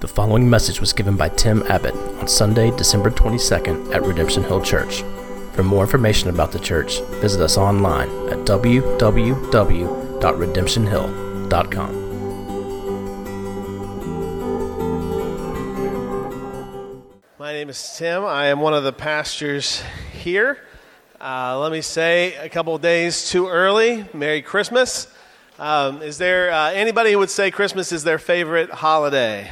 The following message was given by Tim Abbott on Sunday, December 22nd at Redemption Hill Church. For more information about the church, visit us online at www.redemptionhill.com. My name is Tim. I am one of the pastors here. Uh, let me say a couple days too early. Merry Christmas. Um, is there uh, anybody who would say Christmas is their favorite holiday?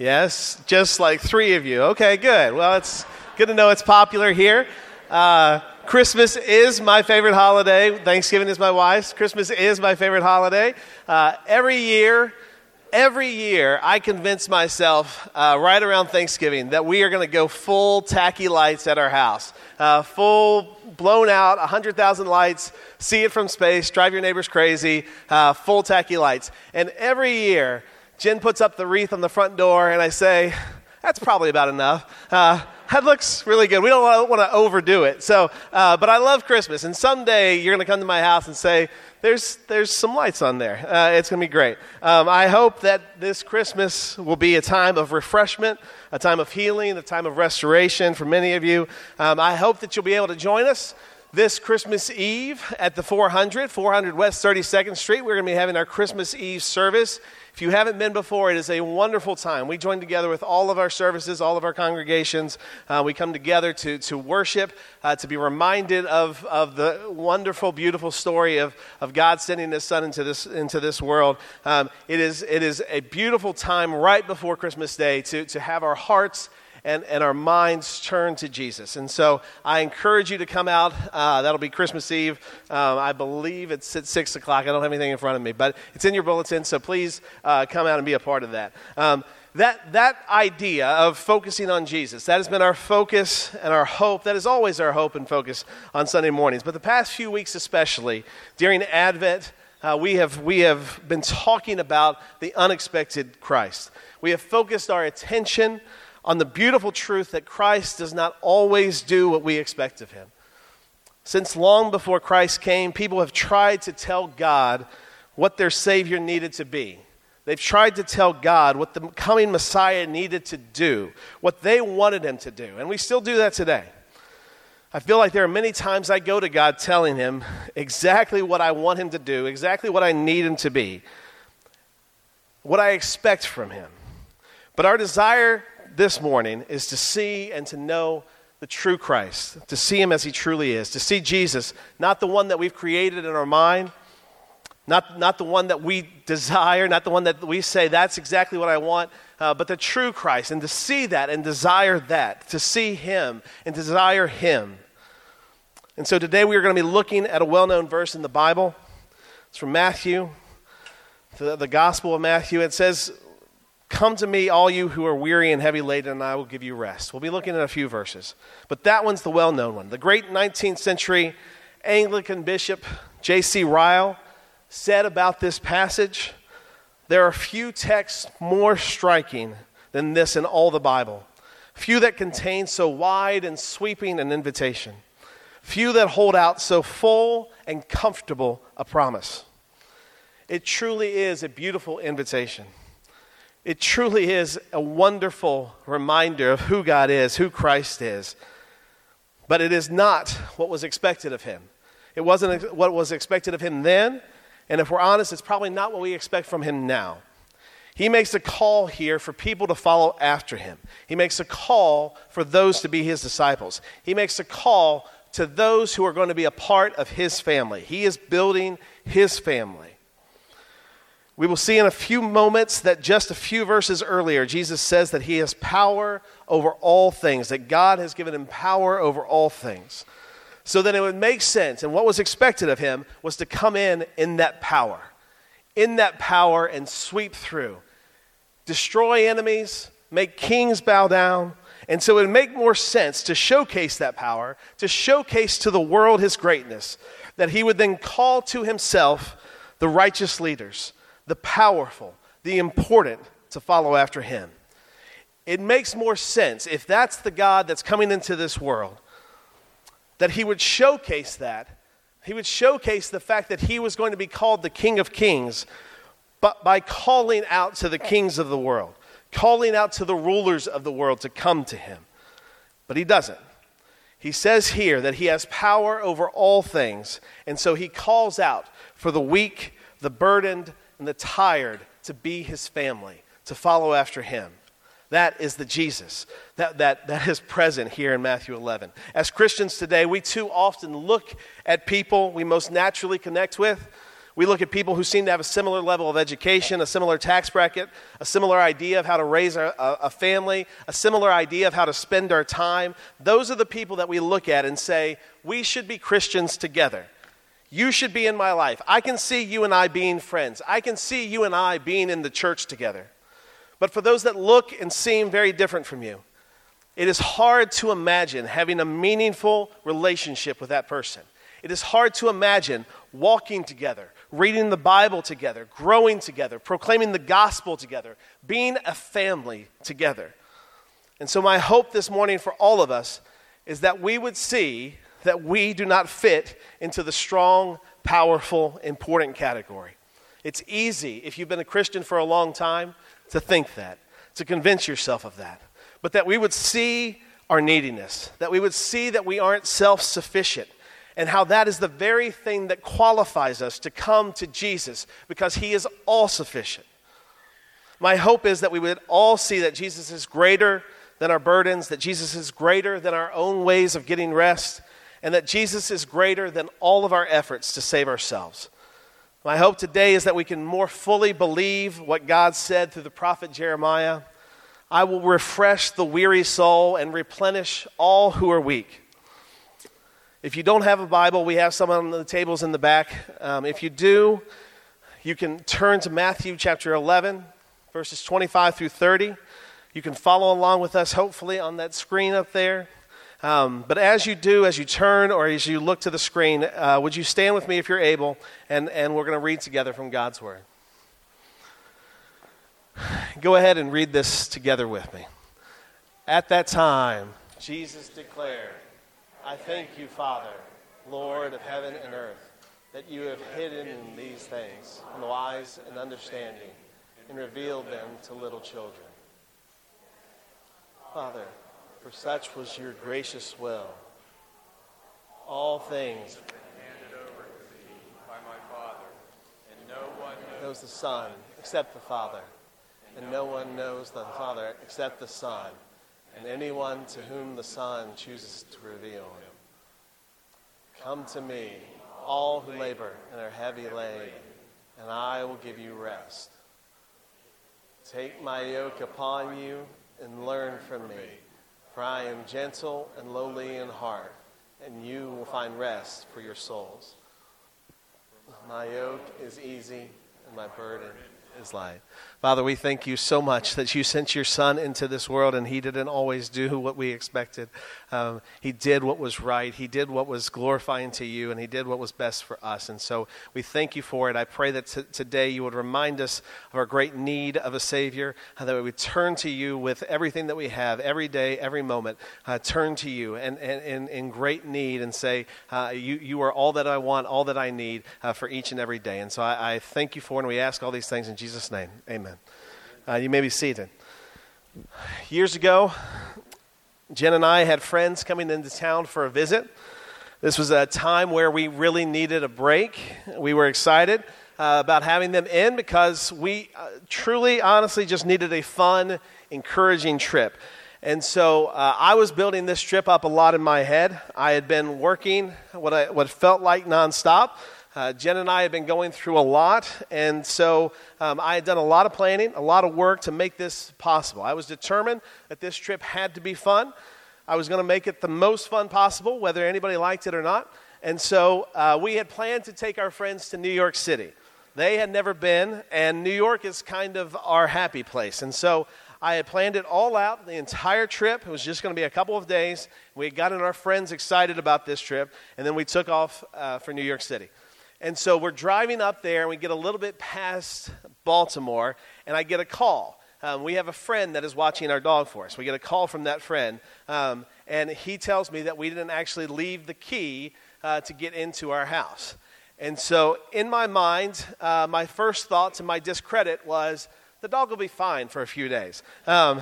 Yes, just like three of you. Okay, good. Well, it's good to know it's popular here. Uh, Christmas is my favorite holiday. Thanksgiving is my wife's. Christmas is my favorite holiday. Uh, every year, every year, I convince myself uh, right around Thanksgiving that we are going to go full tacky lights at our house. Uh, full blown out, 100,000 lights, see it from space, drive your neighbors crazy, uh, full tacky lights. And every year, Jen puts up the wreath on the front door, and I say, that's probably about enough. Uh, that looks really good. We don't want to overdo it. So, uh, but I love Christmas, and someday you're going to come to my house and say, "There's there's some lights on there." Uh, it's going to be great. Um, I hope that this Christmas will be a time of refreshment, a time of healing, a time of restoration for many of you. Um, I hope that you'll be able to join us this Christmas Eve at the 400, 400 West 32nd Street. We're going to be having our Christmas Eve service. If you haven't been before, it is a wonderful time. We join together with all of our services, all of our congregations. Uh, we come together to, to worship, uh, to be reminded of, of the wonderful, beautiful story of, of God sending His Son into this, into this world. Um, it, is, it is a beautiful time right before Christmas Day to, to have our hearts and, and our minds turn to Jesus. And so I encourage you to come out. Uh, that'll be Christmas Eve. Um, I believe it's at 6 o'clock. I don't have anything in front of me, but it's in your bulletin, so please uh, come out and be a part of that. Um, that, that idea of focusing on Jesus, that has been our focus and our hope. That is always our hope and focus on Sunday mornings. But the past few weeks, especially during Advent, uh, we, have, we have been talking about the unexpected Christ. We have focused our attention on the beautiful truth that Christ does not always do what we expect of him. Since long before Christ came, people have tried to tell God what their Savior needed to be. They've tried to tell God what the coming Messiah needed to do, what they wanted him to do. And we still do that today. I feel like there are many times I go to God telling him exactly what I want him to do, exactly what I need him to be, what I expect from him. But our desire this morning is to see and to know the true Christ, to see him as he truly is, to see Jesus, not the one that we've created in our mind, not, not the one that we desire, not the one that we say, that's exactly what I want, uh, but the true Christ, and to see that and desire that, to see him and desire him. And so today we are going to be looking at a well known verse in the Bible. It's from Matthew, the, the Gospel of Matthew. It says, Come to me, all you who are weary and heavy laden, and I will give you rest. We'll be looking at a few verses. But that one's the well known one. The great 19th century Anglican bishop J.C. Ryle said about this passage there are few texts more striking than this in all the Bible, few that contain so wide and sweeping an invitation, few that hold out so full and comfortable a promise. It truly is a beautiful invitation. It truly is a wonderful reminder of who God is, who Christ is. But it is not what was expected of him. It wasn't what was expected of him then, and if we're honest, it's probably not what we expect from him now. He makes a call here for people to follow after him. He makes a call for those to be his disciples. He makes a call to those who are going to be a part of his family. He is building his family. We will see in a few moments that just a few verses earlier, Jesus says that he has power over all things, that God has given him power over all things. So that it would make sense, and what was expected of him was to come in in that power, in that power and sweep through, destroy enemies, make kings bow down. And so it would make more sense to showcase that power, to showcase to the world his greatness, that he would then call to himself the righteous leaders the powerful, the important to follow after him. It makes more sense if that's the God that's coming into this world, that he would showcase that. He would showcase the fact that he was going to be called the King of Kings, but by calling out to the kings of the world, calling out to the rulers of the world to come to him. But he doesn't. He says here that he has power over all things, and so he calls out for the weak, the burdened, and the tired to be his family, to follow after him. That is the Jesus that, that, that is present here in Matthew 11. As Christians today, we too often look at people we most naturally connect with we look at people who seem to have a similar level of education, a similar tax bracket, a similar idea of how to raise a, a, family, a similar idea of how to spend our time. Those are the people that we look at and say, we should be Christians together. You should be in my life. I can see you and I being friends. I can see you and I being in the church together. But for those that look and seem very different from you, it is hard to imagine having a meaningful relationship with that person. It is hard to imagine walking together, reading the Bible together, growing together, proclaiming the gospel together, being a family together. And so, my hope this morning for all of us is that we would see that we do not fit into the strong, powerful, important category. It's easy, if you've been a Christian for a long time, to think that, to convince yourself of that. But that we would see our neediness, that we would see that we aren't self sufficient, and how that is the very thing that qualifies us to come to Jesus because he is all sufficient. My hope is that we would all see that Jesus is greater than our burdens, that Jesus is greater than our own ways of getting rest, and that Jesus is greater than all of our efforts to save ourselves. My hope today is that we can more fully believe what God said through the prophet Jeremiah I will refresh the weary soul and replenish all who are weak. If you don't have a Bible, we have some on the tables in the back. Um, if you do, you can turn to Matthew chapter 11, verses 25 through 30. You can follow along with us, hopefully, on that screen up there. Um, but as you do, as you turn or as you look to the screen, uh, would you stand with me if you're able? And, and we're going to read together from God's Word. Go ahead and read this together with me. At that time, Jesus declared, I thank you, Father, Lord of heaven and earth, that you have hidden these things in the wise and understanding and revealed them to little children. Father, for such was your gracious will. All things have been handed over to me by my Father, and no one knows the Son except the Father, and no one knows the Father except the Son and anyone to whom the Son chooses to reveal him. Come to me, all who labor and are heavy laden, and I will give you rest. Take my yoke upon you and learn from me, for I am gentle and lowly in heart, and you will find rest for your souls. My yoke is easy and my burden is light. Father, we thank you so much that you sent your son into this world and he didn't always do what we expected. Um, he did what was right, he did what was glorifying to you, and he did what was best for us. And so we thank you for it. I pray that t- today you would remind us of our great need of a Savior, uh, that we would turn to you with everything that we have, every day, every moment. Uh, turn to you and, in great need and say, uh, you, you are all that I want, all that I need uh, for each and every day. And so I, I thank you for it, and we ask all these things in Jesus' name. Amen. Uh, you may be seated. Years ago, Jen and I had friends coming into town for a visit. This was a time where we really needed a break. We were excited uh, about having them in because we uh, truly, honestly, just needed a fun, encouraging trip. And so uh, I was building this trip up a lot in my head. I had been working what, I, what felt like nonstop. Uh, Jen and I have been going through a lot, and so um, I had done a lot of planning, a lot of work to make this possible. I was determined that this trip had to be fun. I was going to make it the most fun possible, whether anybody liked it or not. And so uh, we had planned to take our friends to New York City. They had never been, and New York is kind of our happy place. And so I had planned it all out, the entire trip. It was just going to be a couple of days. We had gotten our friends excited about this trip, and then we took off uh, for New York City. And so we're driving up there, and we get a little bit past Baltimore, and I get a call. Um, we have a friend that is watching our dog for us. We get a call from that friend, um, and he tells me that we didn't actually leave the key uh, to get into our house. And so, in my mind, uh, my first thought to my discredit was the dog will be fine for a few days. Um,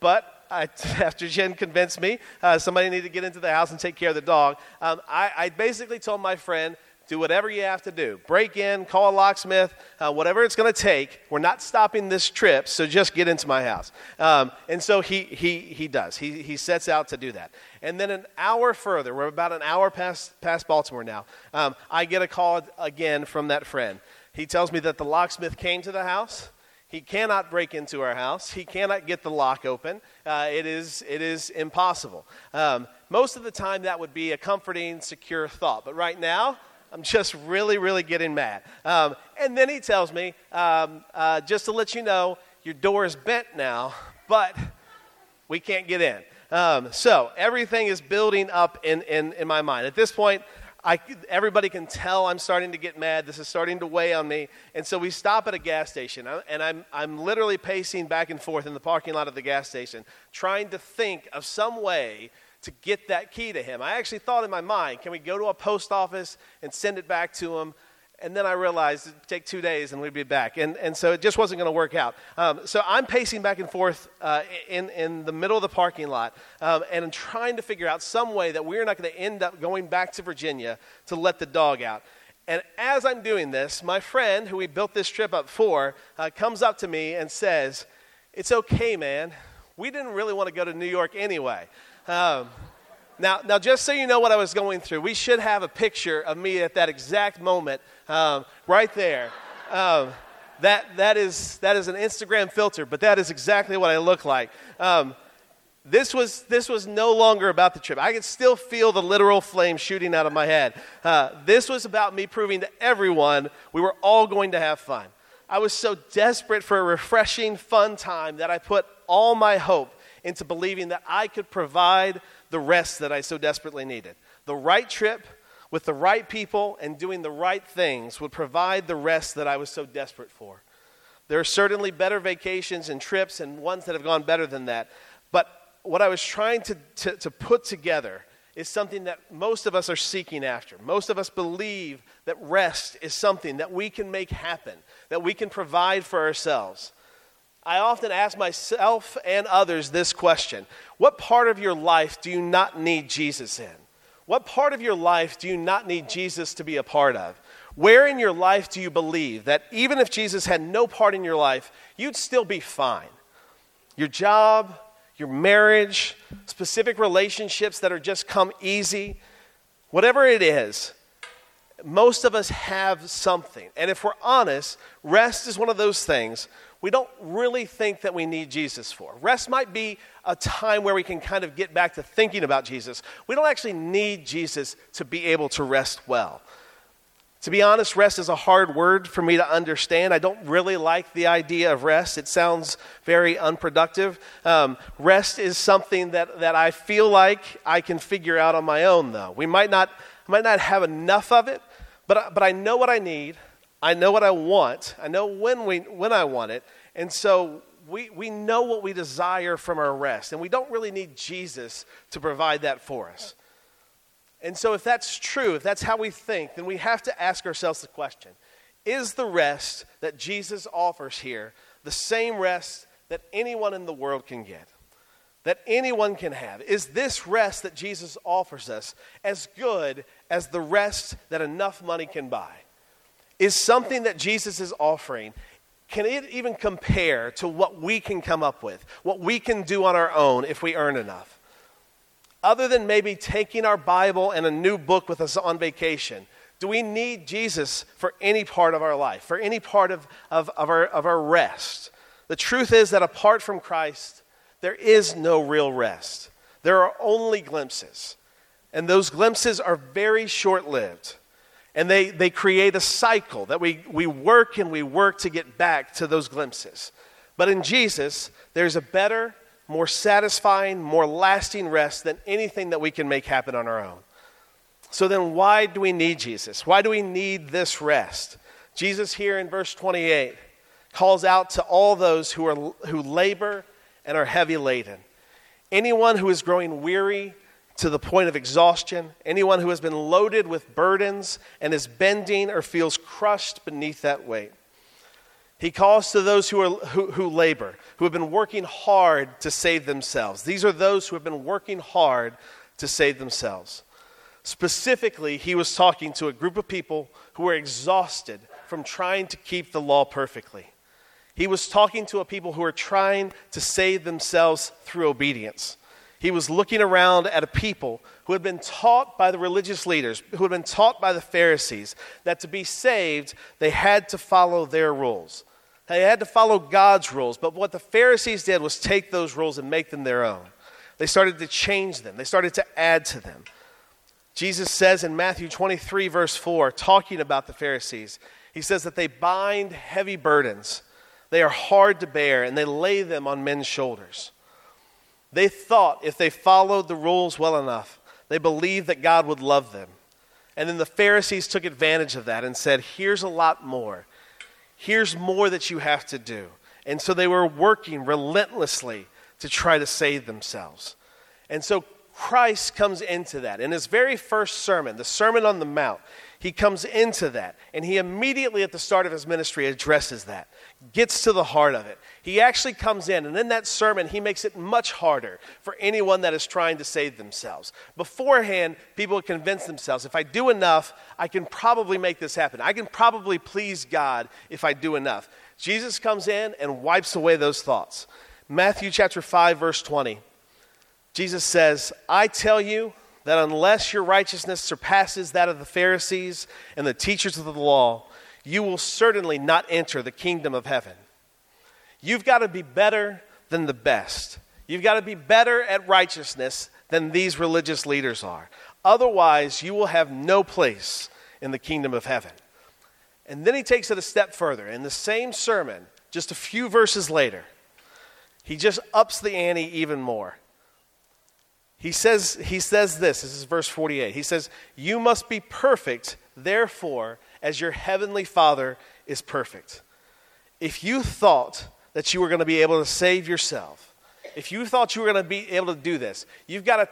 but I, after Jen convinced me uh, somebody needed to get into the house and take care of the dog, um, I, I, basically told my friend, do whatever you have to do. Break in, call a locksmith, uh, whatever it's going to take. We're not stopping this trip, so just get into my house. Um, and so he, he, he does. He, he sets out to do that. And then an hour further, we're about an hour past, past Baltimore now, um, I get a call again from that friend. He tells me that the locksmith came to the house he cannot break into our house. He cannot get the lock open. Uh, it, is, it is impossible. Um, most of the time, that would be a comforting, secure thought. But right now, I'm just really, really getting mad. Um, and then he tells me, um, uh, just to let you know, your door is bent now, but we can't get in. Um, so everything is building up in, in, in my mind. At this point, I, everybody can tell I'm starting to get mad. This is starting to weigh on me. And so we stop at a gas station, uh, and I'm, I'm literally pacing back and forth in the parking lot of the gas station, trying to think of some way to get that key to him. I actually thought in my mind, can we go to a post office and send it back to him? And then I realized it'd take two days and we'd be back. And, and so it just wasn't going to work out. Um, so I'm pacing back and forth uh, in, in the middle of the parking lot um, and I'm trying to figure out some way that we're not going to end up going back to Virginia to let the dog out. And as I'm doing this, my friend, who we built this trip up for, uh, comes up to me and says, It's okay, man. We didn't really want to go to New York anyway. Um, now, now, just so you know what I was going through, we should have a picture of me at that exact moment um, right there. Um, that, that, is, that is an Instagram filter, but that is exactly what I look like. Um, this, was, this was no longer about the trip. I could still feel the literal flame shooting out of my head. Uh, this was about me proving to everyone we were all going to have fun. I was so desperate for a refreshing, fun time that I put all my hope into believing that I could provide the rest that I so desperately needed. The right trip with the right people and doing the right things would provide the rest that I was so desperate for. There are certainly better vacations and trips and ones that have gone better than that. But what I was trying to, to, to put together is something that most of us are seeking after. Most of us believe that rest is something that we can make happen, that we can provide for ourselves. I often ask myself and others this question What part of your life do you not need Jesus in? What part of your life do you not need Jesus to be a part of? Where in your life do you believe that even if Jesus had no part in your life, you'd still be fine? Your job, your marriage, specific relationships that are just come easy, whatever it is, most of us have something. And if we're honest, rest is one of those things we don't really think that we need Jesus for. Rest might be a time where we can kind of get back to thinking about Jesus. We don't actually need Jesus to be able to rest well. To be honest, rest is a hard word for me to understand. I don't really like the idea of rest. It sounds very unproductive. Um, rest is something that, that I feel like I can figure out on my own, though. We might not, might not have enough of it, but, but I know what I need. I know what I want. I know when, we, when I want it. And so we, we know what we desire from our rest. And we don't really need Jesus to provide that for us. And so, if that's true, if that's how we think, then we have to ask ourselves the question Is the rest that Jesus offers here the same rest that anyone in the world can get? That anyone can have? Is this rest that Jesus offers us as good as the rest that enough money can buy? Is something that Jesus is offering. Can it even compare to what we can come up with, what we can do on our own if we earn enough? Other than maybe taking our Bible and a new book with us on vacation, do we need Jesus for any part of our life, for any part of, of, of, our, of our rest? The truth is that apart from Christ, there is no real rest. There are only glimpses. And those glimpses are very short lived. And they, they create a cycle that we, we work and we work to get back to those glimpses. But in Jesus, there's a better, more satisfying, more lasting rest than anything that we can make happen on our own. So then, why do we need Jesus? Why do we need this rest? Jesus, here in verse 28, calls out to all those who, are, who labor and are heavy laden. Anyone who is growing weary to the point of exhaustion, anyone who has been loaded with burdens and is bending or feels crushed beneath that weight. He calls to those who, are, who, who labor, who have been working hard to save themselves. These are those who have been working hard to save themselves. Specifically, he was talking to a group of people who were exhausted from trying to keep the law perfectly. He was talking to a people who were trying to save themselves through obedience. He was looking around at a people who had been taught by the religious leaders, who had been taught by the Pharisees, that to be saved, they had to follow their rules. They had to follow God's rules. But what the Pharisees did was take those rules and make them their own. They started to change them, they started to add to them. Jesus says in Matthew 23, verse 4, talking about the Pharisees, he says that they bind heavy burdens. They are hard to bear, and they lay them on men's shoulders. They thought if they followed the rules well enough, they believed that God would love them. And then the Pharisees took advantage of that and said, Here's a lot more. Here's more that you have to do. And so they were working relentlessly to try to save themselves. And so Christ comes into that. In his very first sermon, the Sermon on the Mount, he comes into that. And he immediately, at the start of his ministry, addresses that, gets to the heart of it. He actually comes in, and in that sermon, he makes it much harder for anyone that is trying to save themselves. Beforehand, people convince themselves if I do enough, I can probably make this happen. I can probably please God if I do enough. Jesus comes in and wipes away those thoughts. Matthew chapter 5, verse 20. Jesus says, I tell you that unless your righteousness surpasses that of the Pharisees and the teachers of the law, you will certainly not enter the kingdom of heaven. You've got to be better than the best. You've got to be better at righteousness than these religious leaders are. Otherwise, you will have no place in the kingdom of heaven. And then he takes it a step further. In the same sermon, just a few verses later, he just ups the ante even more. He says, he says this, this is verse 48. He says, You must be perfect, therefore, as your heavenly Father is perfect. If you thought that you were going to be able to save yourself, if you thought you were going to be able to do this, you've got to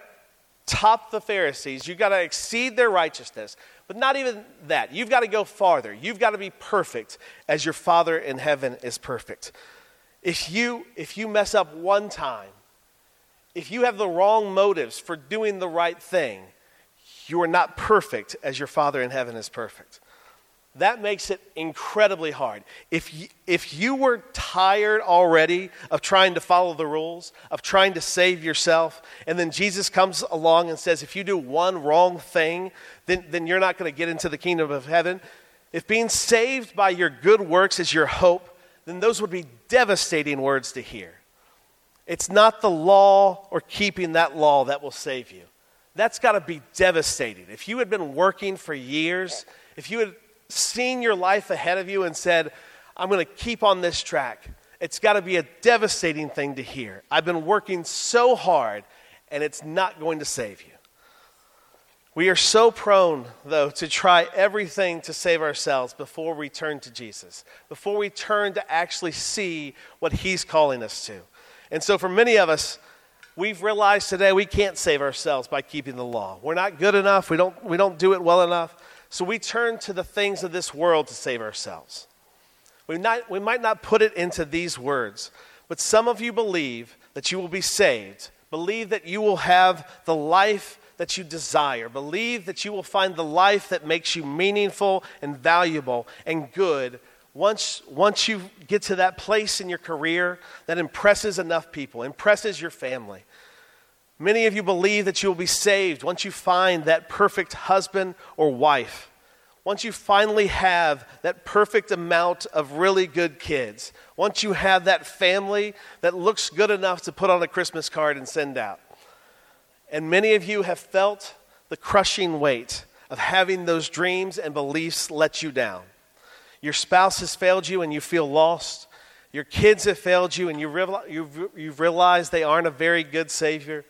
top the Pharisees, you've got to exceed their righteousness. But not even that. You've got to go farther. You've got to be perfect as your Father in heaven is perfect. If you, if you mess up one time, if you have the wrong motives for doing the right thing, you are not perfect as your Father in heaven is perfect. That makes it incredibly hard. If you, if you were tired already of trying to follow the rules, of trying to save yourself, and then Jesus comes along and says, if you do one wrong thing, then, then you're not going to get into the kingdom of heaven. If being saved by your good works is your hope, then those would be devastating words to hear. It's not the law or keeping that law that will save you. That's got to be devastating. If you had been working for years, if you had seen your life ahead of you and said, I'm going to keep on this track, it's got to be a devastating thing to hear. I've been working so hard and it's not going to save you. We are so prone, though, to try everything to save ourselves before we turn to Jesus, before we turn to actually see what He's calling us to. And so, for many of us, we've realized today we can't save ourselves by keeping the law. We're not good enough, we don't, we don't do it well enough. So, we turn to the things of this world to save ourselves. We, not, we might not put it into these words, but some of you believe that you will be saved, believe that you will have the life that you desire, believe that you will find the life that makes you meaningful and valuable and good. Once, once you get to that place in your career that impresses enough people, impresses your family, many of you believe that you will be saved once you find that perfect husband or wife. Once you finally have that perfect amount of really good kids, once you have that family that looks good enough to put on a Christmas card and send out. And many of you have felt the crushing weight of having those dreams and beliefs let you down. Your spouse has failed you and you feel lost. Your kids have failed you and you've realized they aren't a very good Savior.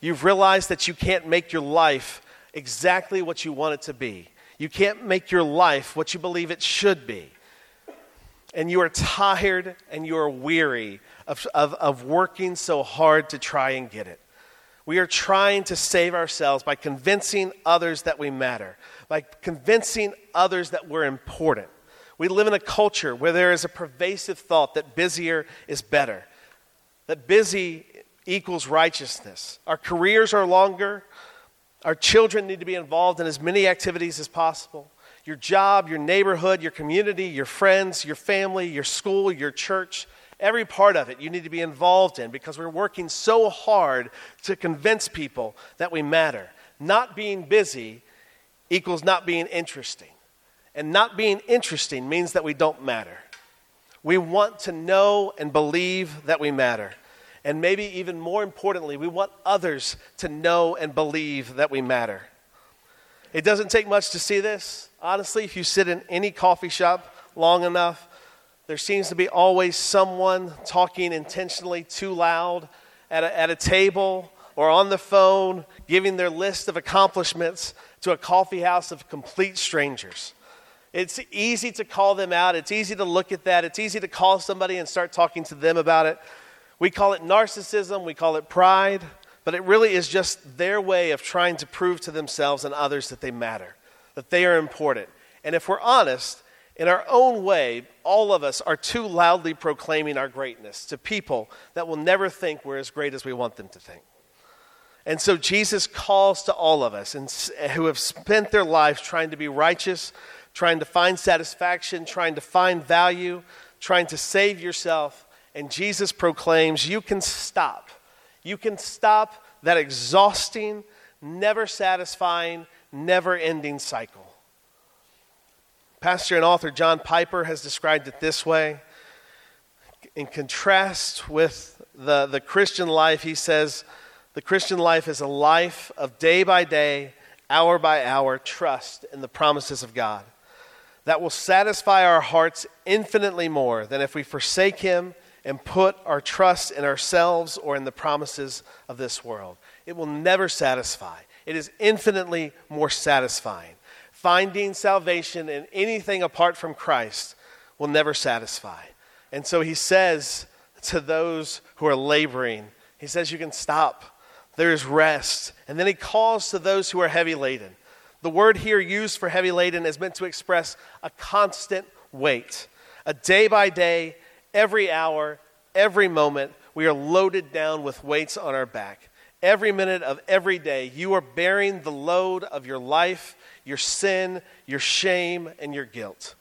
You've realized that you can't make your life exactly what you want it to be. You can't make your life what you believe it should be. And you are tired and you are weary of, of, of working so hard to try and get it. We are trying to save ourselves by convincing others that we matter, by convincing others that we're important. We live in a culture where there is a pervasive thought that busier is better, that busy equals righteousness. Our careers are longer. Our children need to be involved in as many activities as possible. Your job, your neighborhood, your community, your friends, your family, your school, your church, every part of it you need to be involved in because we're working so hard to convince people that we matter. Not being busy equals not being interesting. And not being interesting means that we don't matter. We want to know and believe that we matter. And maybe even more importantly, we want others to know and believe that we matter. It doesn't take much to see this. Honestly, if you sit in any coffee shop long enough, there seems to be always someone talking intentionally too loud at a, at a table or on the phone, giving their list of accomplishments to a coffee house of complete strangers. It's easy to call them out. It's easy to look at that. It's easy to call somebody and start talking to them about it. We call it narcissism, we call it pride, but it really is just their way of trying to prove to themselves and others that they matter, that they are important. And if we're honest, in our own way, all of us are too loudly proclaiming our greatness to people that will never think we're as great as we want them to think. And so Jesus calls to all of us and, who have spent their lives trying to be righteous, trying to find satisfaction, trying to find value, trying to save yourself. And Jesus proclaims, You can stop. You can stop that exhausting, never satisfying, never ending cycle. Pastor and author John Piper has described it this way. In contrast with the, the Christian life, he says, the Christian life is a life of day by day, hour by hour trust in the promises of God that will satisfy our hearts infinitely more than if we forsake Him and put our trust in ourselves or in the promises of this world. It will never satisfy, it is infinitely more satisfying. Finding salvation in anything apart from Christ will never satisfy. And so He says to those who are laboring, He says, You can stop. There is rest. And then He calls to those who are heavy laden. The word here used for heavy laden is meant to express a constant weight. A day by day, every hour, every moment, we are loaded down with weights on our back. Every minute of every day, you are bearing the load of your life, your sin, your shame, and your guilt.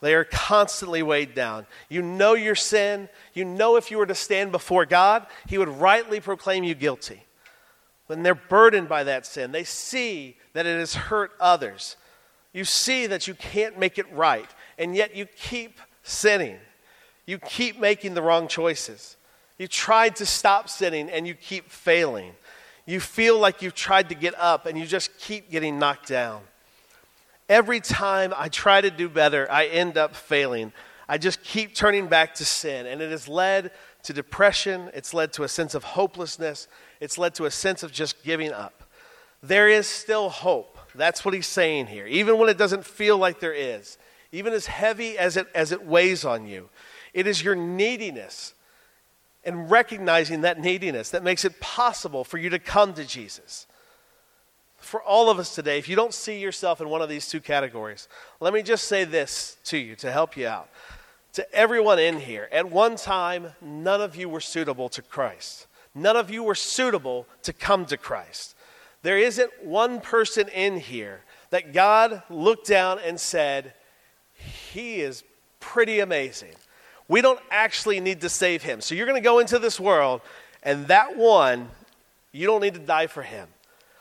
They are constantly weighed down. You know your sin. You know if you were to stand before God, He would rightly proclaim you guilty. When they're burdened by that sin, they see that it has hurt others. You see that you can't make it right, and yet you keep sinning. You keep making the wrong choices. You tried to stop sinning, and you keep failing. You feel like you've tried to get up, and you just keep getting knocked down. Every time I try to do better, I end up failing. I just keep turning back to sin, and it has led to depression. It's led to a sense of hopelessness. It's led to a sense of just giving up there is still hope. That's what he's saying here. Even when it doesn't feel like there is, even as heavy as it, as it weighs on you, it is your neediness and recognizing that neediness that makes it possible for you to come to Jesus. For all of us today, if you don't see yourself in one of these two categories, let me just say this to you to help you out. To everyone in here, at one time, none of you were suitable to Christ. None of you were suitable to come to Christ. There isn't one person in here that God looked down and said, He is pretty amazing. We don't actually need to save him. So you're going to go into this world, and that one, you don't need to die for him.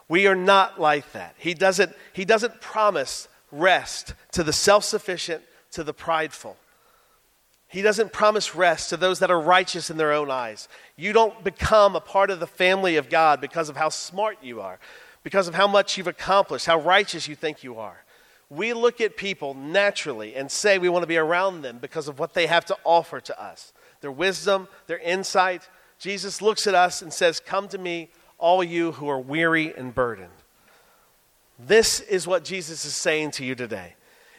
We are not like that. He doesn't, he doesn't promise rest to the self sufficient, to the prideful. He doesn't promise rest to those that are righteous in their own eyes. You don't become a part of the family of God because of how smart you are, because of how much you've accomplished, how righteous you think you are. We look at people naturally and say we want to be around them because of what they have to offer to us their wisdom, their insight. Jesus looks at us and says, Come to me, all you who are weary and burdened. This is what Jesus is saying to you today.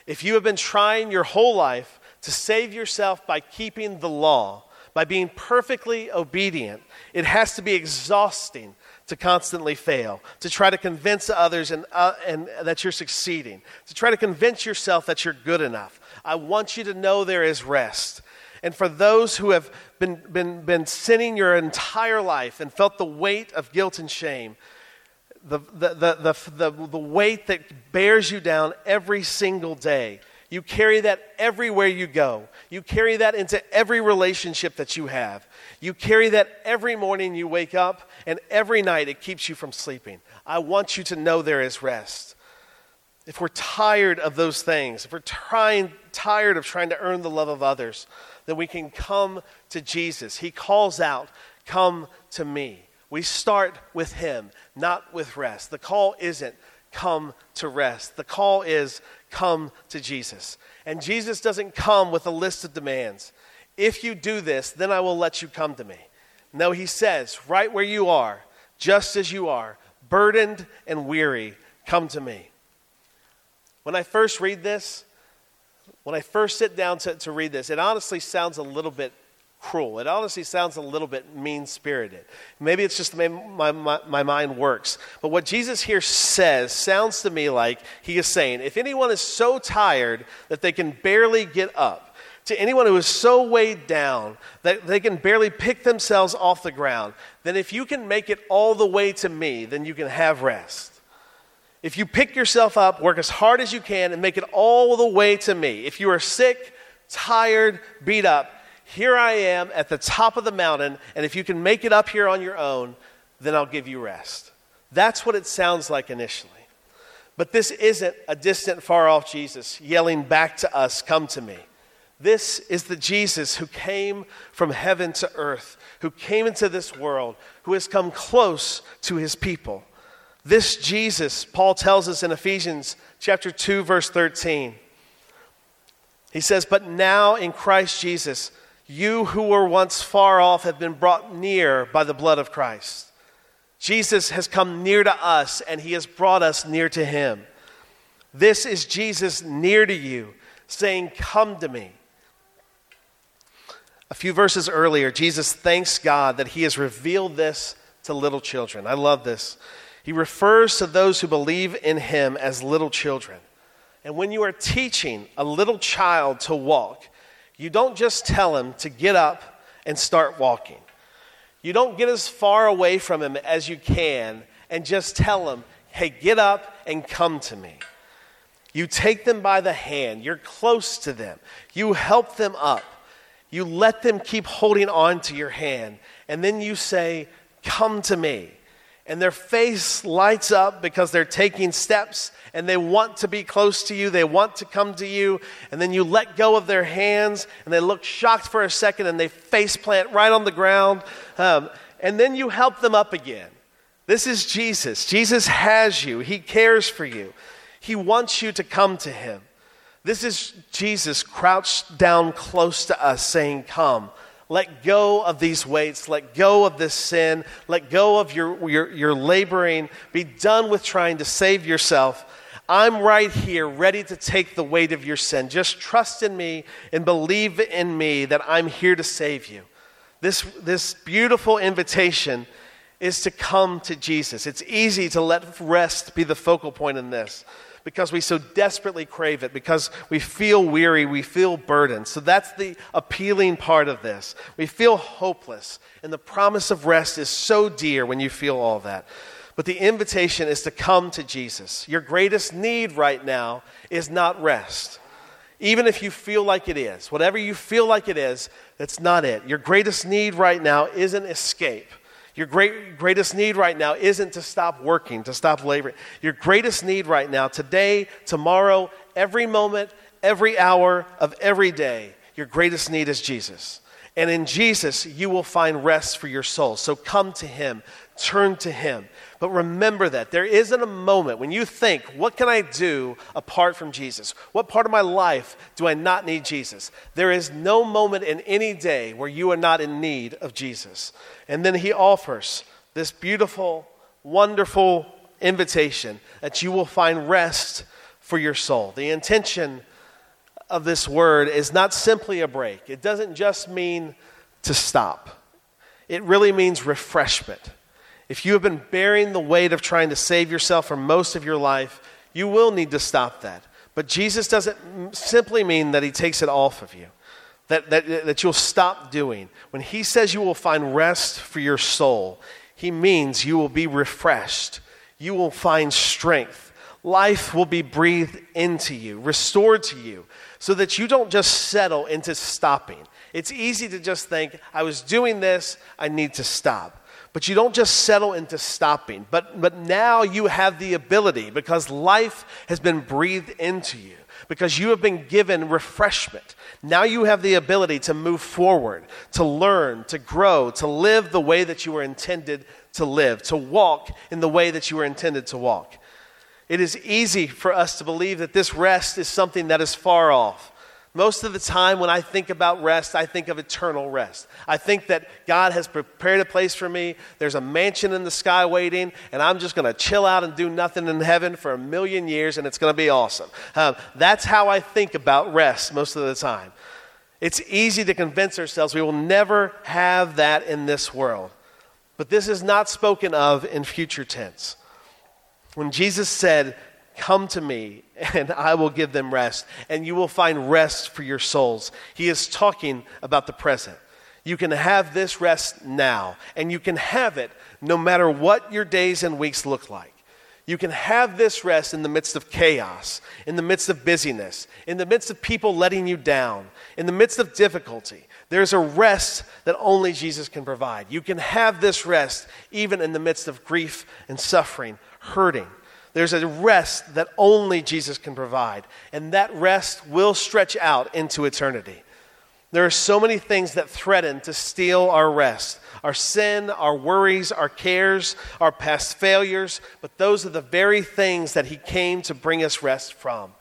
If you have been trying your whole life to save yourself by keeping the law, by being perfectly obedient, it has to be exhausting to constantly fail, to try to convince others and, uh, and that you're succeeding, to try to convince yourself that you're good enough. I want you to know there is rest. And for those who have been, been, been sinning your entire life and felt the weight of guilt and shame, the, the, the, the, the, the weight that bears you down every single day, you carry that everywhere you go. You carry that into every relationship that you have. You carry that every morning you wake up, and every night it keeps you from sleeping. I want you to know there is rest. If we're tired of those things, if we're trying, tired of trying to earn the love of others, then we can come to Jesus. He calls out, Come to me. We start with Him, not with rest. The call isn't come to rest, the call is come to Jesus. And Jesus doesn't come with a list of demands. If you do this, then I will let you come to me. No, He says, right where you are, just as you are, burdened and weary, come to me. When I first read this, when I first sit down to, to read this, it honestly sounds a little bit cruel. It honestly sounds a little bit mean spirited. Maybe it's just the way my, my, my, mind works. But what Jesus here says sounds to me like he is saying if anyone is so tired that they can barely get up, to anyone who is so weighed down that they can barely pick themselves off the ground, then if you can make it all the way to me, then you can have rest. If you pick yourself up, work as hard as you can, and make it all the way to me. If you are sick, tired, beat up, here I am at the top of the mountain, and if you can make it up here on your own, then I'll give you rest. That's what it sounds like initially. But this isn't a distant, far off Jesus yelling back to us, Come to me. This is the Jesus who came from heaven to earth, who came into this world, who has come close to his people. This Jesus, Paul tells us in Ephesians chapter 2 verse 13. He says, "But now in Christ Jesus, you who were once far off have been brought near by the blood of Christ." Jesus has come near to us and he has brought us near to him. This is Jesus near to you, saying, "Come to me." A few verses earlier, Jesus thanks God that he has revealed this to little children. I love this. He refers to those who believe in him as little children. And when you are teaching a little child to walk, you don't just tell him to get up and start walking. You don't get as far away from him as you can and just tell him, hey, get up and come to me. You take them by the hand, you're close to them, you help them up, you let them keep holding on to your hand, and then you say, Come to me and their face lights up because they're taking steps and they want to be close to you. They want to come to you. And then you let go of their hands and they look shocked for a second and they face plant right on the ground. Um, and then you help them up again. This is Jesus. Jesus has you, He cares for you, He wants you to come to Him. This is Jesus crouched down close to us saying, Come. Let go of these weights. Let go of this sin. Let go of your, your, your laboring. Be done with trying to save yourself. I'm right here, ready to take the weight of your sin. Just trust in me and believe in me that I'm here to save you. This, this beautiful invitation is to come to Jesus. It's easy to let rest be the focal point in this because we so desperately crave it, because we feel weary, we feel burdened. So that's the appealing part of this. We feel hopeless, and the promise of rest is so dear when you feel all that. But the invitation is to come to Jesus. Your greatest need right now is not rest. Even if you feel like it is, whatever you feel like it is, that's not it. Your greatest need right now isn't escape. Your great, greatest need right now isn't to stop working, to stop laboring. Your greatest need right now, today, tomorrow, every moment, every hour of every day, your greatest need is Jesus. And in Jesus, you will find rest for your soul. So come to Him, turn to Him. But remember that there isn't a moment when you think, what can I do apart from Jesus? What part of my life do I not need Jesus? There is no moment in any day where you are not in need of Jesus. And then he offers this beautiful, wonderful invitation that you will find rest for your soul. The intention of this word is not simply a break, it doesn't just mean to stop, it really means refreshment. If you have been bearing the weight of trying to save yourself for most of your life, you will need to stop that. But Jesus doesn't simply mean that he takes it off of you, that, that, that you'll stop doing. When he says you will find rest for your soul, he means you will be refreshed, you will find strength. Life will be breathed into you, restored to you, so that you don't just settle into stopping. It's easy to just think, I was doing this, I need to stop. But you don't just settle into stopping, but, but now you have the ability because life has been breathed into you, because you have been given refreshment. Now you have the ability to move forward, to learn, to grow, to live the way that you were intended to live, to walk in the way that you were intended to walk. It is easy for us to believe that this rest is something that is far off. Most of the time, when I think about rest, I think of eternal rest. I think that God has prepared a place for me. There's a mansion in the sky waiting, and I'm just going to chill out and do nothing in heaven for a million years, and it's going to be awesome. Um, that's how I think about rest most of the time. It's easy to convince ourselves we will never have that in this world. But this is not spoken of in future tense. When Jesus said, Come to me, and I will give them rest, and you will find rest for your souls. He is talking about the present. You can have this rest now, and you can have it no matter what your days and weeks look like. You can have this rest in the midst of chaos, in the midst of busyness, in the midst of people letting you down, in the midst of difficulty. There's a rest that only Jesus can provide. You can have this rest even in the midst of grief and suffering, hurting. There's a rest that only Jesus can provide, and that rest will stretch out into eternity. There are so many things that threaten to steal our rest our sin, our worries, our cares, our past failures, but those are the very things that He came to bring us rest from.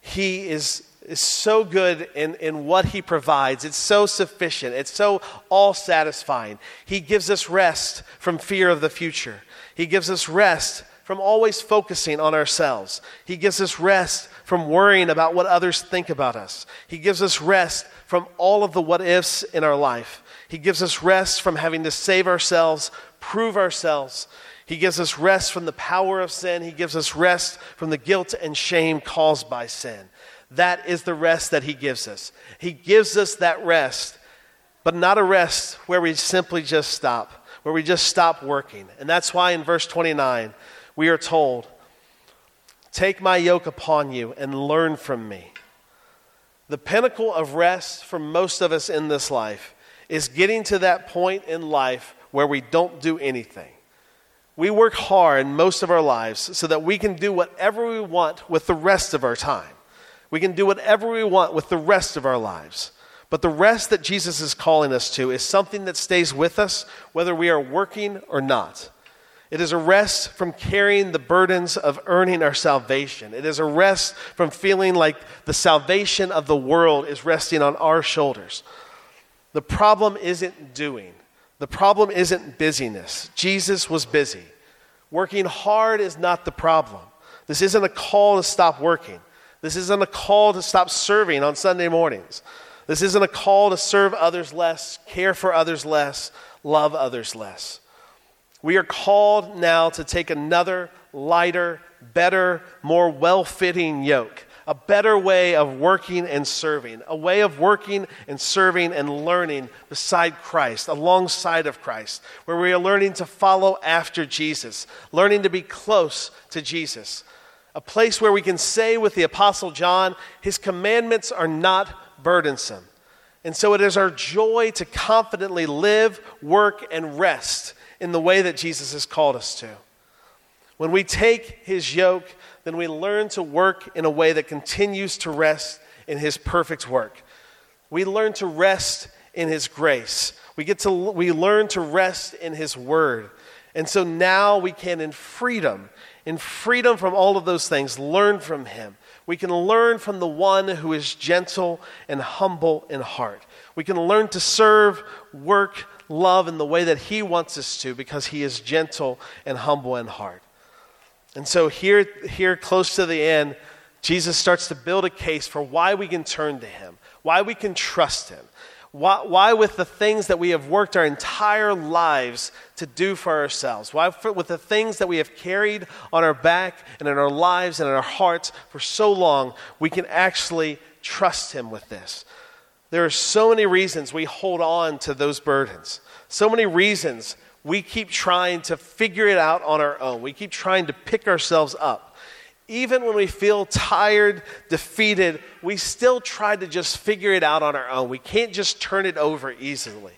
He is, is so good in, in what He provides, it's so sufficient, it's so all satisfying. He gives us rest from fear of the future, He gives us rest from always focusing on ourselves. He gives us rest from worrying about what others think about us. He gives us rest from all of the what ifs in our life. He gives us rest from having to save ourselves, prove ourselves. He gives us rest from the power of sin. He gives us rest from the guilt and shame caused by sin. That is the rest that He gives us. He gives us that rest, but not a rest where we simply just stop, where we just stop working. And that's why in verse 29, we are told, Take my yoke upon you and learn from me. The pinnacle of rest for most of us in this life is getting to that point in life where we don't do anything. We work hard most of our lives so that we can do whatever we want with the rest of our time. We can do whatever we want with the rest of our lives. But the rest that Jesus is calling us to is something that stays with us whether we are working or not. It is a rest from carrying the burdens of earning our salvation. It is a rest from feeling like the salvation of the world is resting on our shoulders. The problem isn't doing, the problem isn't busyness. Jesus was busy. Working hard is not the problem. This isn't a call to stop working. This isn't a call to stop serving on Sunday mornings. This isn't a call to serve others less, care for others less, love others less. We are called now to take another lighter, better, more well fitting yoke, a better way of working and serving, a way of working and serving and learning beside Christ, alongside of Christ, where we are learning to follow after Jesus, learning to be close to Jesus. A place where we can say with the Apostle John, His commandments are not burdensome. And so it is our joy to confidently live, work, and rest in the way that Jesus has called us to. When we take his yoke, then we learn to work in a way that continues to rest in his perfect work. We learn to rest in his grace. We get to we learn to rest in his word. And so now we can in freedom, in freedom from all of those things, learn from him. We can learn from the one who is gentle and humble in heart. We can learn to serve, work, love in the way that He wants us to because He is gentle and humble in heart. And so, here, here close to the end, Jesus starts to build a case for why we can turn to Him, why we can trust Him, Why, why, with the things that we have worked our entire lives to do for ourselves? Why for, with the things that we have carried on our back and in our lives and in our hearts for so long, we can actually trust Him with this? There are so many reasons we hold on to those burdens, so many reasons we keep trying to figure it out on our own. We keep trying to pick ourselves up. Even when we feel tired, defeated, we still try to just figure it out on our own. We can't just turn it over easily.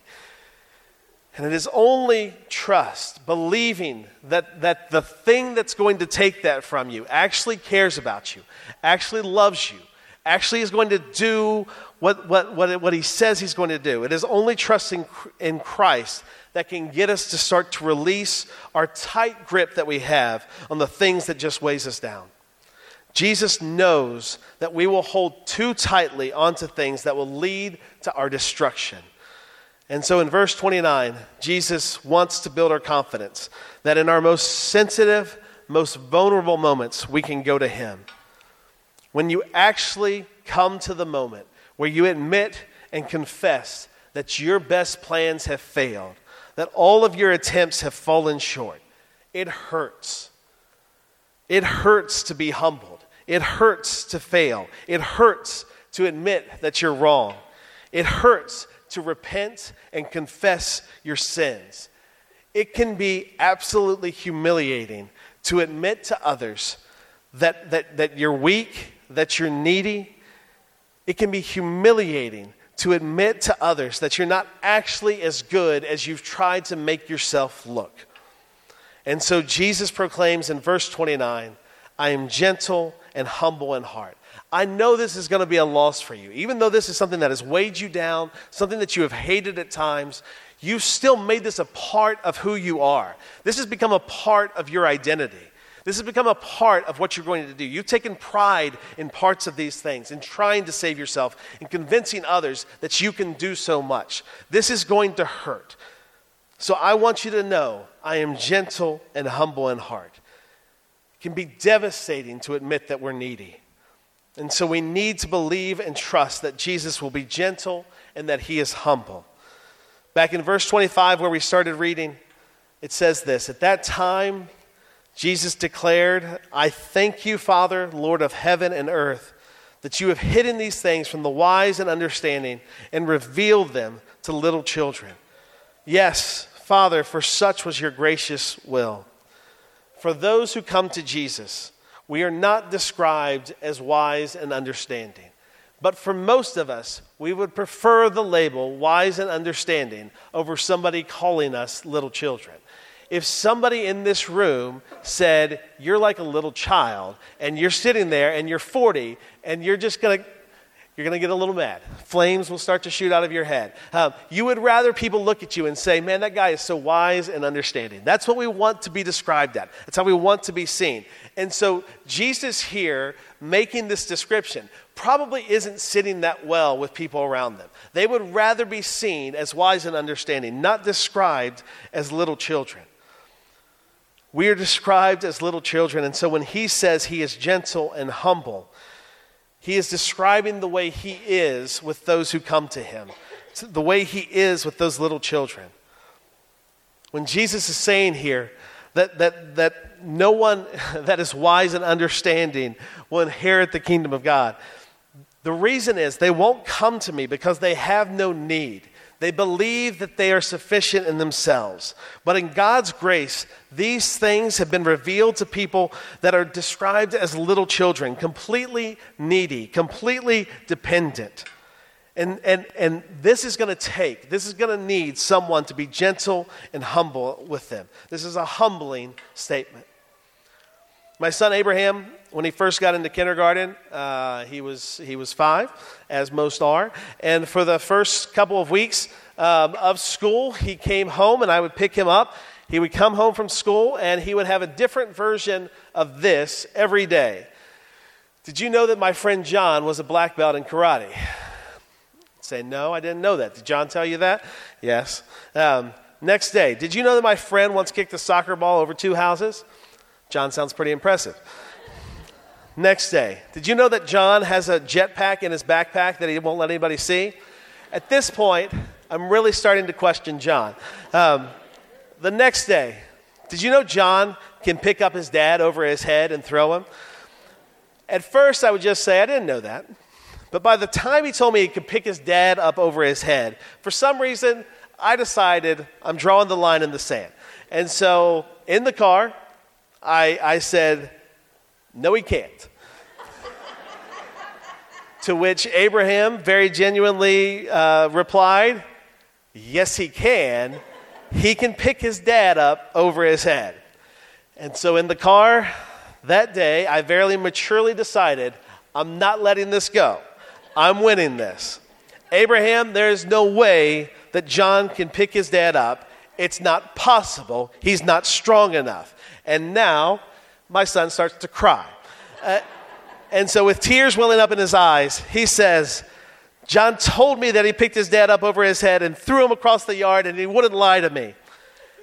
And it is only trust, believing that, that the thing that's going to take that from you actually cares about you, actually loves you, actually is going to do what, what, what, what he says he's going to do. It is only trusting in Christ that can get us to start to release our tight grip that we have on the things that just weighs us down. Jesus knows that we will hold too tightly onto things that will lead to our destruction. And so in verse 29, Jesus wants to build our confidence that in our most sensitive, most vulnerable moments, we can go to Him. When you actually come to the moment where you admit and confess that your best plans have failed, that all of your attempts have fallen short, it hurts. It hurts to be humbled. It hurts to fail. It hurts to admit that you're wrong. It hurts to repent and confess your sins. It can be absolutely humiliating to admit to others that, that, that you're weak, that you're needy. It can be humiliating to admit to others that you're not actually as good as you've tried to make yourself look. And so Jesus proclaims in verse 29 I am gentle and humble in heart. I know this is going to be a loss for you. Even though this is something that has weighed you down, something that you have hated at times, you've still made this a part of who you are. This has become a part of your identity. This has become a part of what you're going to do. You've taken pride in parts of these things, in trying to save yourself, in convincing others that you can do so much. This is going to hurt. So I want you to know I am gentle and humble in heart It can be devastating to admit that we're needy. And so we need to believe and trust that Jesus will be gentle and that he is humble. Back in verse 25, where we started reading, it says this At that time, Jesus declared, I thank you, Father, Lord of heaven and earth, that you have hidden these things from the wise and understanding and revealed them to little children. Yes, Father, for such was your gracious will for those who come to Jesus, we are not described as wise and understanding. But for most of us, we would prefer the label wise and understanding over somebody calling us little children. If somebody in this room said, You're like a little child, and you're sitting there and you're 40, and you're just going to you're going to get a little mad. Flames will start to shoot out of your head. Um, you would rather people look at you and say, Man, that guy is so wise and understanding. That's what we want to be described at. That's how we want to be seen. And so, Jesus here making this description probably isn't sitting that well with people around them. They would rather be seen as wise and understanding, not described as little children. We are described as little children. And so, when he says he is gentle and humble, he is describing the way he is with those who come to him, the way he is with those little children. When Jesus is saying here that, that, that no one that is wise and understanding will inherit the kingdom of God, the reason is they won't come to me because they have no need. They believe that they are sufficient in themselves. But in God's grace, these things have been revealed to people that are described as little children, completely needy, completely dependent. And, and, and this is going to take, this is going to need someone to be gentle and humble with them. This is a humbling statement. My son Abraham, when he first got into kindergarten, uh, he, was, he was five, as most are. And for the first couple of weeks um, of school, he came home and I would pick him up. He would come home from school and he would have a different version of this every day. Did you know that my friend John was a black belt in karate? Say, no, I didn't know that. Did John tell you that? Yes. Um, next day, did you know that my friend once kicked a soccer ball over two houses? John sounds pretty impressive. Next day, did you know that John has a jetpack in his backpack that he won't let anybody see? At this point, I'm really starting to question John. Um, the next day, did you know John can pick up his dad over his head and throw him? At first, I would just say, I didn't know that. But by the time he told me he could pick his dad up over his head, for some reason, I decided I'm drawing the line in the sand. And so in the car, I, I said, No, he can't. to which Abraham very genuinely uh, replied, Yes, he can. He can pick his dad up over his head. And so in the car that day, I very maturely decided I'm not letting this go. I'm winning this. Abraham, there's no way that John can pick his dad up. It's not possible. He's not strong enough. And now my son starts to cry. Uh, and so, with tears welling up in his eyes, he says, John told me that he picked his dad up over his head and threw him across the yard, and he wouldn't lie to me.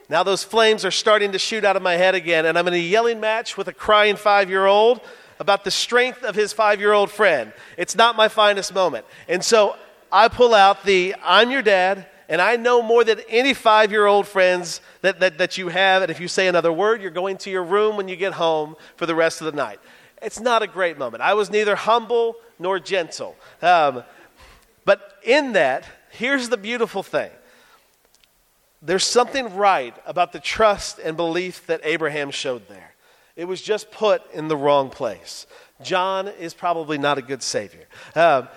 Now, those flames are starting to shoot out of my head again, and I'm in a yelling match with a crying five year old about the strength of his five year old friend. It's not my finest moment. And so, I pull out the I'm your dad, and I know more than any five year old friends that, that, that you have. And if you say another word, you're going to your room when you get home for the rest of the night. It's not a great moment. I was neither humble nor gentle. Um, but in that, here's the beautiful thing there's something right about the trust and belief that Abraham showed there. It was just put in the wrong place. John is probably not a good savior. Um,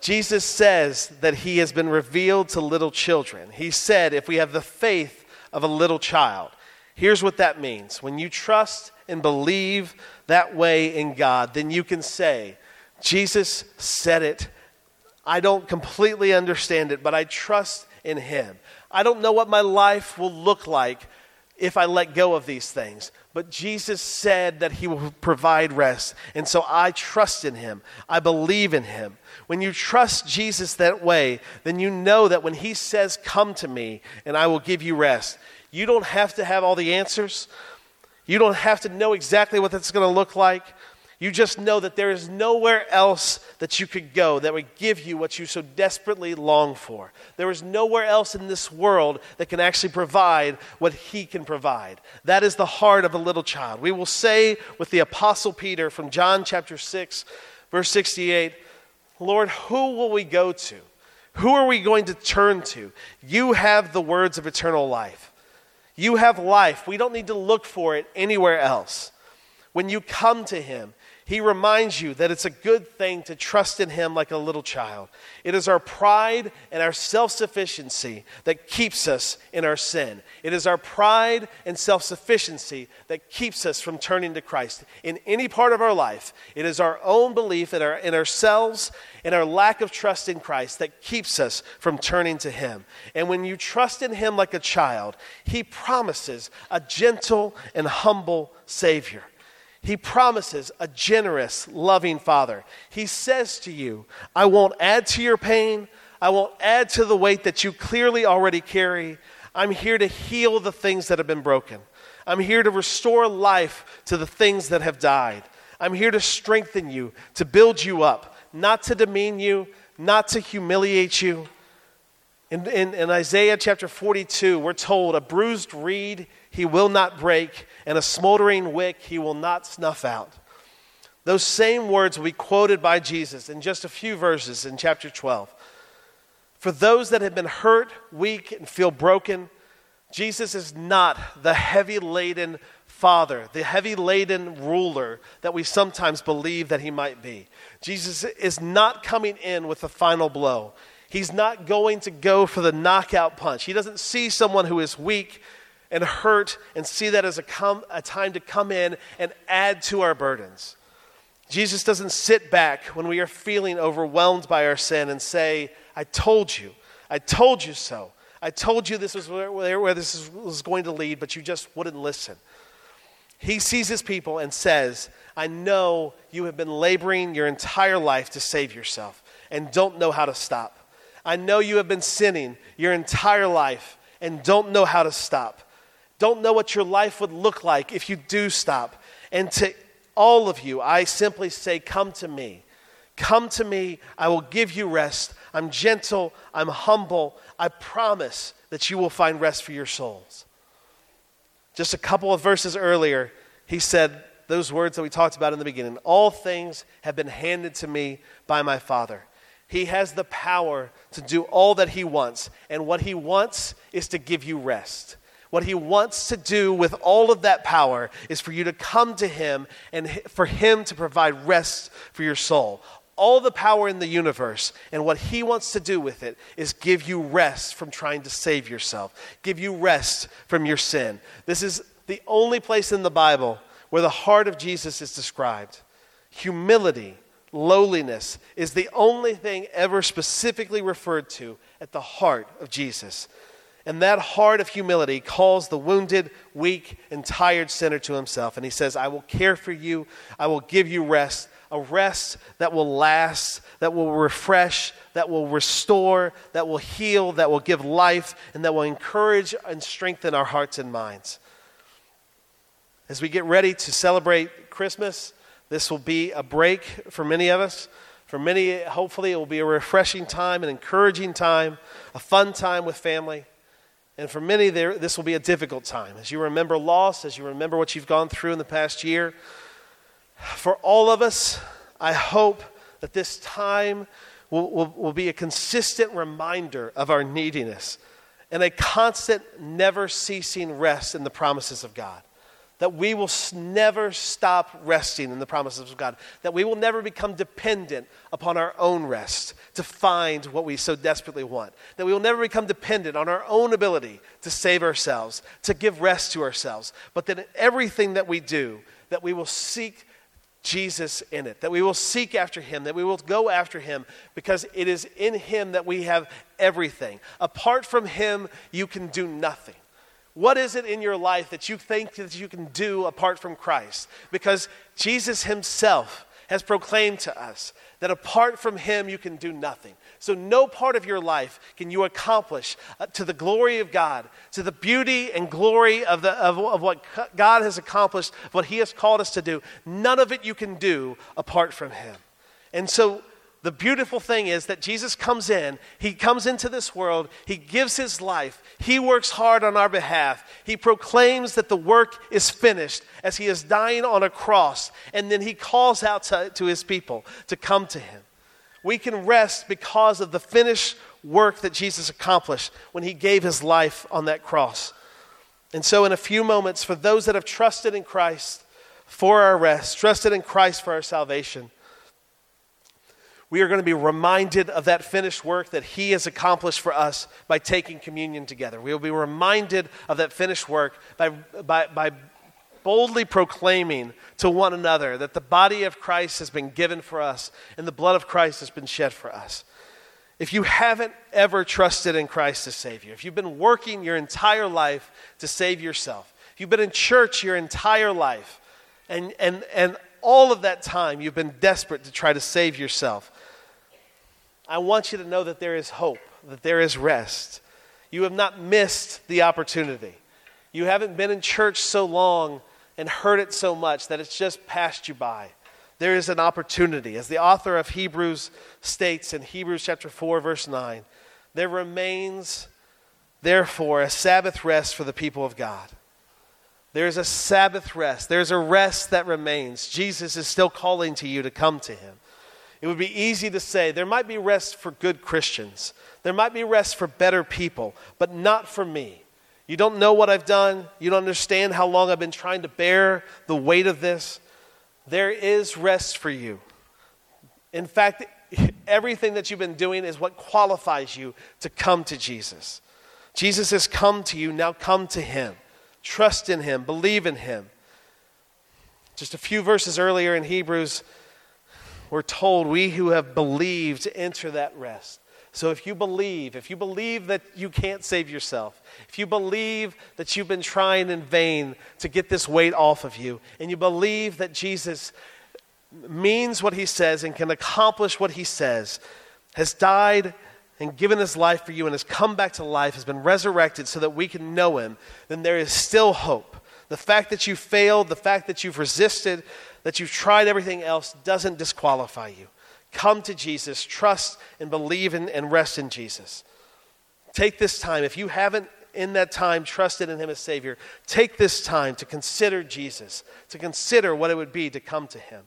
Jesus says that he has been revealed to little children. He said, if we have the faith of a little child, here's what that means. When you trust and believe that way in God, then you can say, Jesus said it. I don't completely understand it, but I trust in him. I don't know what my life will look like if I let go of these things, but Jesus said that he will provide rest. And so I trust in him. I believe in him. When you trust Jesus that way, then you know that when he says, Come to me and I will give you rest, you don't have to have all the answers. You don't have to know exactly what that's going to look like. You just know that there is nowhere else that you could go that would give you what you so desperately long for. There is nowhere else in this world that can actually provide what He can provide. That is the heart of a little child. We will say with the Apostle Peter from John chapter 6, verse 68 Lord, who will we go to? Who are we going to turn to? You have the words of eternal life. You have life. We don't need to look for it anywhere else. When you come to Him, he reminds you that it's a good thing to trust in Him like a little child. It is our pride and our self sufficiency that keeps us in our sin. It is our pride and self sufficiency that keeps us from turning to Christ. In any part of our life, it is our own belief in, our, in ourselves and our lack of trust in Christ that keeps us from turning to Him. And when you trust in Him like a child, He promises a gentle and humble Savior. He promises a generous, loving Father. He says to you, I won't add to your pain. I won't add to the weight that you clearly already carry. I'm here to heal the things that have been broken. I'm here to restore life to the things that have died. I'm here to strengthen you, to build you up, not to demean you, not to humiliate you. In, in, in Isaiah chapter 42, we're told, A bruised reed he will not break, and a smoldering wick he will not snuff out. Those same words will be quoted by Jesus in just a few verses in chapter 12. For those that have been hurt, weak, and feel broken, Jesus is not the heavy laden father, the heavy laden ruler that we sometimes believe that he might be. Jesus is not coming in with the final blow. He's not going to go for the knockout punch. He doesn't see someone who is weak and hurt and see that as a, a time to come in and add to our burdens. Jesus doesn't sit back when we are feeling overwhelmed by our sin and say, I told you, I told you so. I told you this was where, where this was going to lead, but you just wouldn't listen. He sees his people and says, I know you have been laboring your entire life to save yourself and don't know how to stop. I know you have been sinning your entire life and don't know how to stop don't know what your life would look like if you do stop. And to all of you, I simply say, Come to me. Come to me. I will give you rest. I'm gentle, I'm humble. I promise that you will find rest for your souls. Just a couple of verses earlier, he said those words that we talked about in the beginning All things have been handed to me by my Father. He has the power to do all that he wants, and what he wants is to give you rest. What he wants to do with all of that power is for you to come to him and for him to provide rest for your soul. All the power in the universe, and what he wants to do with it is give you rest from trying to save yourself, give you rest from your sin. This is the only place in the Bible where the heart of Jesus is described. Humility, lowliness is the only thing ever specifically referred to at the heart of Jesus. And that heart of humility calls the wounded, weak, and tired sinner to himself. And he says, I will care for you. I will give you rest, a rest that will last, that will refresh, that will restore, that will heal, that will give life, and that will encourage and strengthen our hearts and minds. As we get ready to celebrate Christmas, this will be a break for many of us. For many, hopefully, it will be a refreshing time, an encouraging time, a fun time with family. And for many, there, this will be a difficult time. As you remember loss, as you remember what you've gone through in the past year, for all of us, I hope that this time will, will, will be a consistent reminder of our neediness and a constant, never ceasing rest in the promises of God that we will never stop resting in the promises of God, that we will never become dependent upon our own rest to find what we so desperately want, that we will never become dependent on our own ability to save ourselves, to give rest to ourselves, but that in everything that we do, that we will seek Jesus in it, that we will seek after him, that we will go after him because it is in him that we have everything. Apart from him, you can do nothing. What is it in your life that you think that you can do apart from Christ? Because Jesus himself has proclaimed to us that apart from him you can do nothing. So, no part of your life can you accomplish uh, to the glory of God, to the beauty and glory of, the, of, of what God has accomplished, what he has called us to do. None of it you can do apart from him. And so, the beautiful thing is that Jesus comes in, he comes into this world, he gives his life, he works hard on our behalf. He proclaims that the work is finished as he is dying on a cross, and then he calls out to, to his people to come to him. We can rest because of the finished work that Jesus accomplished when he gave his life on that cross. And so, in a few moments, for those that have trusted in Christ for our rest, trusted in Christ for our salvation, we are going to be reminded of that finished work that He has accomplished for us by taking communion together. We will be reminded of that finished work by, by, by boldly proclaiming to one another that the body of Christ has been given for us and the blood of Christ has been shed for us. If you haven't ever trusted in Christ as Savior, if you've been working your entire life to save yourself, if you've been in church your entire life, and, and, and all of that time you've been desperate to try to save yourself, I want you to know that there is hope, that there is rest. You have not missed the opportunity. You haven't been in church so long and heard it so much that it's just passed you by. There is an opportunity. As the author of Hebrews states in Hebrews chapter 4, verse 9, there remains, therefore, a Sabbath rest for the people of God. There is a Sabbath rest. There's a rest that remains. Jesus is still calling to you to come to him. It would be easy to say there might be rest for good Christians, there might be rest for better people, but not for me. You don't know what I've done, you don't understand how long I've been trying to bear the weight of this. There is rest for you. In fact, everything that you've been doing is what qualifies you to come to Jesus. Jesus has come to you, now come to him. Trust in him, believe in him. Just a few verses earlier in Hebrews, we're told we who have believed enter that rest. So if you believe, if you believe that you can't save yourself, if you believe that you've been trying in vain to get this weight off of you, and you believe that Jesus means what he says and can accomplish what he says, has died and given his life for you and has come back to life, has been resurrected so that we can know him, then there is still hope. The fact that you failed, the fact that you've resisted, that you've tried everything else doesn't disqualify you. come to Jesus, trust and believe in, and rest in Jesus. Take this time. If you haven't in that time trusted in Him as Savior, take this time to consider Jesus, to consider what it would be to come to Him.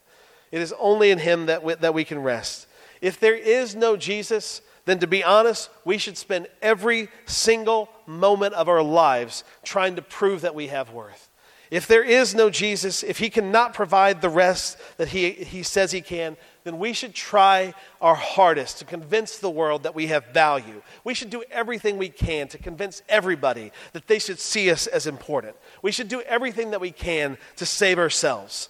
It is only in Him that we, that we can rest. If there is no Jesus, then to be honest, we should spend every single moment of our lives trying to prove that we have worth. If there is no Jesus, if he cannot provide the rest that he, he says he can, then we should try our hardest to convince the world that we have value. We should do everything we can to convince everybody that they should see us as important. We should do everything that we can to save ourselves.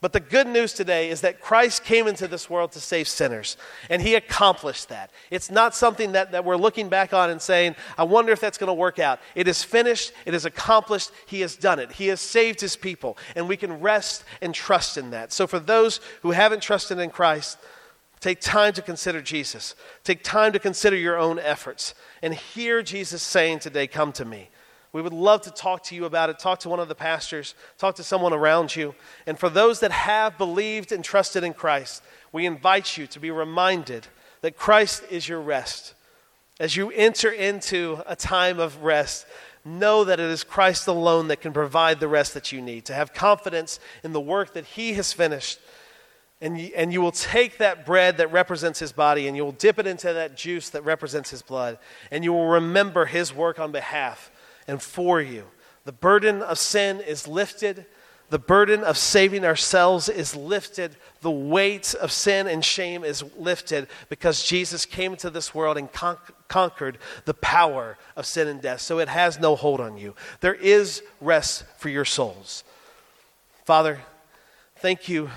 But the good news today is that Christ came into this world to save sinners, and he accomplished that. It's not something that, that we're looking back on and saying, I wonder if that's going to work out. It is finished, it is accomplished, he has done it. He has saved his people, and we can rest and trust in that. So, for those who haven't trusted in Christ, take time to consider Jesus. Take time to consider your own efforts, and hear Jesus saying today, Come to me. We would love to talk to you about it. Talk to one of the pastors, talk to someone around you. And for those that have believed and trusted in Christ, we invite you to be reminded that Christ is your rest. As you enter into a time of rest, know that it is Christ alone that can provide the rest that you need, to have confidence in the work that He has finished. And you, and you will take that bread that represents His body and you will dip it into that juice that represents His blood, and you will remember His work on behalf and for you. The burden of sin is lifted. The burden of saving ourselves is lifted. The weight of sin and shame is lifted because Jesus came into this world and con- conquered the power of sin and death. So it has no hold on you. There is rest for your souls. Father, thank you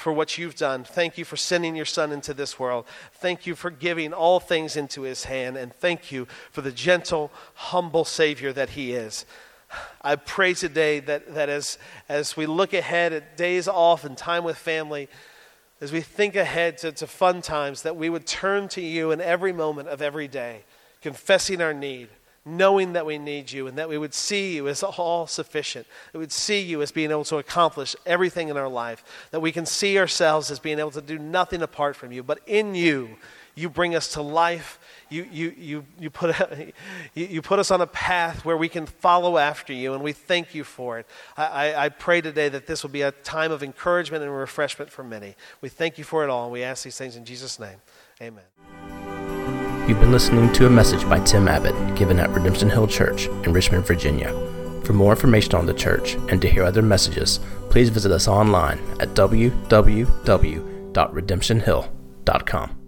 for what you've done. Thank you for sending your son into this world. Thank you for giving all things into his hand. And thank you for the gentle, humble Savior that he is. I pray today that, that as, as we look ahead at days off and time with family, as we think ahead to, to fun times, that we would turn to you in every moment of every day, confessing our need knowing that we need you and that we would see you as all sufficient. That we would see you as being able to accomplish everything in our life. That we can see ourselves as being able to do nothing apart from you. But in you, you bring us to life. You, you, you, you, put, you, put us on a path where we can follow after you, and we thank you for it. I, I, I pray today that this will be a time of encouragement and refreshment for many. We thank you for it all, and we ask these things in Jesus' name. Amen. You've been listening to a message by Tim Abbott given at Redemption Hill Church in Richmond, Virginia. For more information on the church and to hear other messages, please visit us online at www.redemptionhill.com.